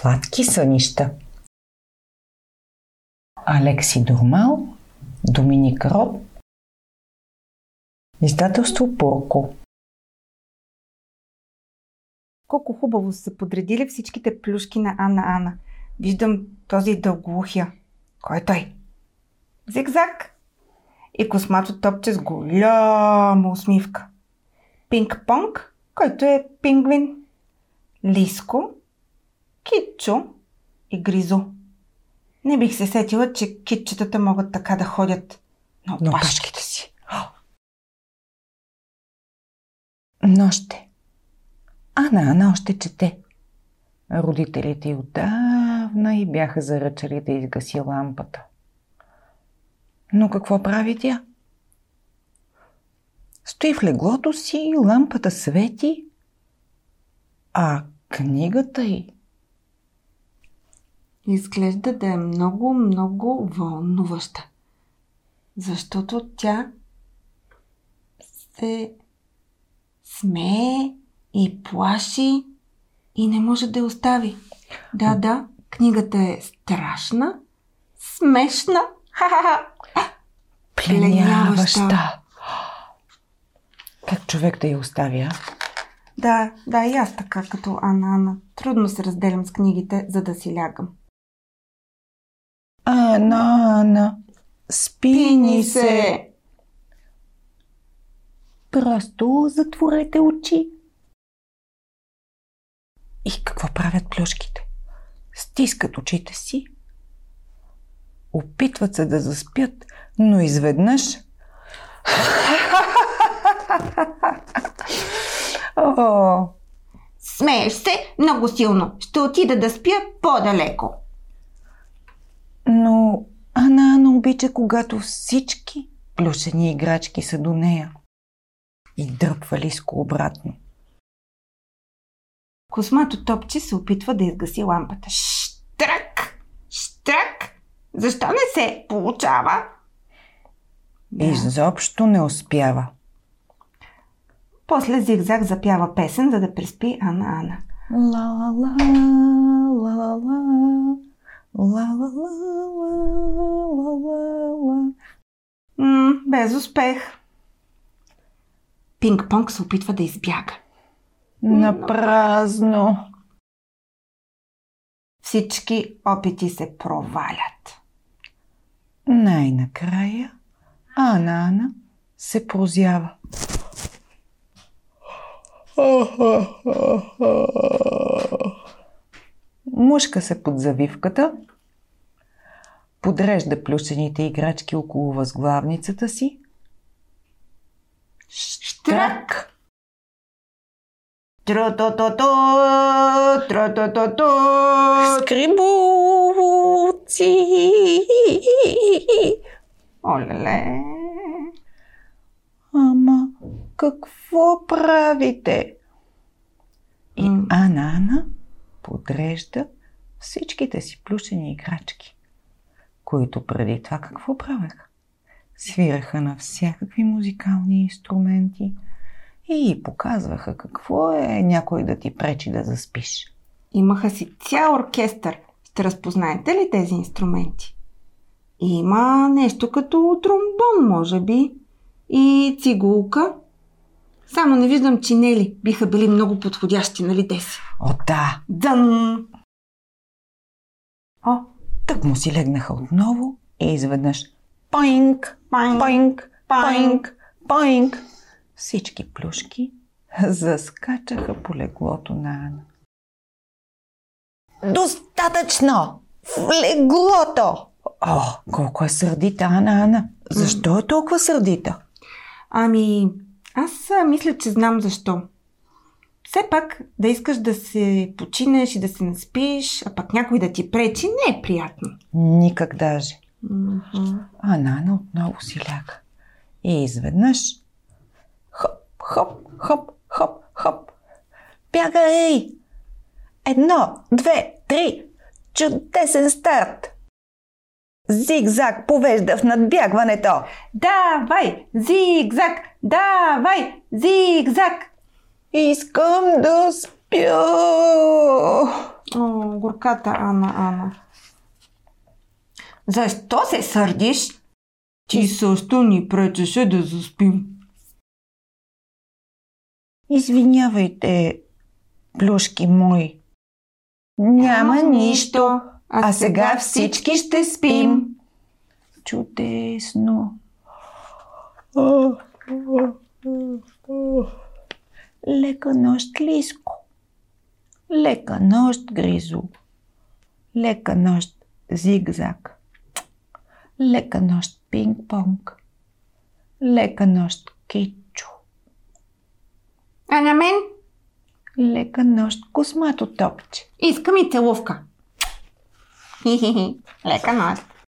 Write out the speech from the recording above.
Сладки сънища. Алекси Дурмал, Доминик Род, Издателство Порко. Колко хубаво са подредили всичките плюшки на Анна Ана. Виждам този дълголухия. Кой е той? Зигзаг. И космато топче с голяма усмивка. Пинг-понг, който е пингвин. Лиско, Китчо и Гризо. Не бих се сетила, че китчетата могат така да ходят на На опашките си. Нощте. Ана, Ана още чете. Родителите й отдавна и бяха заръчали да изгаси лампата. Но какво прави тя? Стои в леглото си, лампата свети, а книгата й Изглежда да е много, много вълнуваща. Защото тя се смее и плаши и не може да я остави. Да, да, книгата е страшна, смешна, ха-ха-ха, пленяваща. Как човек да я оставя? Да, да, и аз така като Ана Ана. Трудно се разделям с книгите, за да си лягам. Ана, Ана, спини се. Просто затворете очи. И какво правят плюшките? Стискат очите си, опитват се да заспят, но изведнъж... О, Смееш се много силно. Ще отида да спя по-далеко. Но Ана Ана обича, когато всички плюшени играчки са до нея. И дръпва лиско обратно. Космато топче се опитва да изгаси лампата. Штрак! Штрак! Защо не се получава? Изобщо не успява. После Зигзаг запява песен, за да преспи Ана Ана. Ла ла ла ла ла ла ла ла ла ла ла ла М, без успех. Пинг-понг се опитва да избяга. На празно. Всички опити се провалят. Най-накрая Ана Ана се прозява. Мушка се под завивката, подрежда плюшените играчки около възглавницата си. Штрак! Тру-ту-ту-ту, тру-ту-ту-ту. Скрибуци! Олеле. Ама, какво правите? И М. Ана Ана подрежда всичките си плюшени играчки, които преди това какво правеха? Свираха на всякакви музикални инструменти и показваха какво е някой да ти пречи да заспиш. Имаха си цял оркестър. Ще разпознаете ли тези инструменти? Има нещо като тромбон, може би. И цигулка. Само не виждам чинели. Биха били много подходящи, нали Деси? О, да! Дън! О, Тък му си легнаха отново и изведнъж паинк, паинк. паинк, паинк. Всички плюшки заскачаха по леглото на Ана. Достатъчно! В леглото! О, колко е сърдита Ана Ана. Защо е толкова сърдита? Ами, аз мисля, че знам защо. Все пак да искаш да се починеш и да се наспиш, а пък някой да ти пречи, не е приятно. Никак даже. Мгм. А Нана отново си ляга. И изведнъж хоп, хоп, хоп, хоп, хоп. Бягай! Едно, две, три. Чудесен старт! Зигзаг повежда в надбягването. Давай, зигзаг! Давай, зигзаг! Искам да спя. О, горко ръката, Ана, Ана. Защо се сърдиш? Ти също ни пречеше да заспим. Извинявайте, плюшки мои. Няма нищо, а сега всички ще спим. Чудесно. Лека нощ, Лиско. Лека нощ, Гризо. Лека нощ, Зигзаг. Лека нощ, Пинг-понг. Лека нощ, Кичо. А на мен Лека нощ, Космато топче. искам и целувка. Хи-хи-хи. Лека нощ.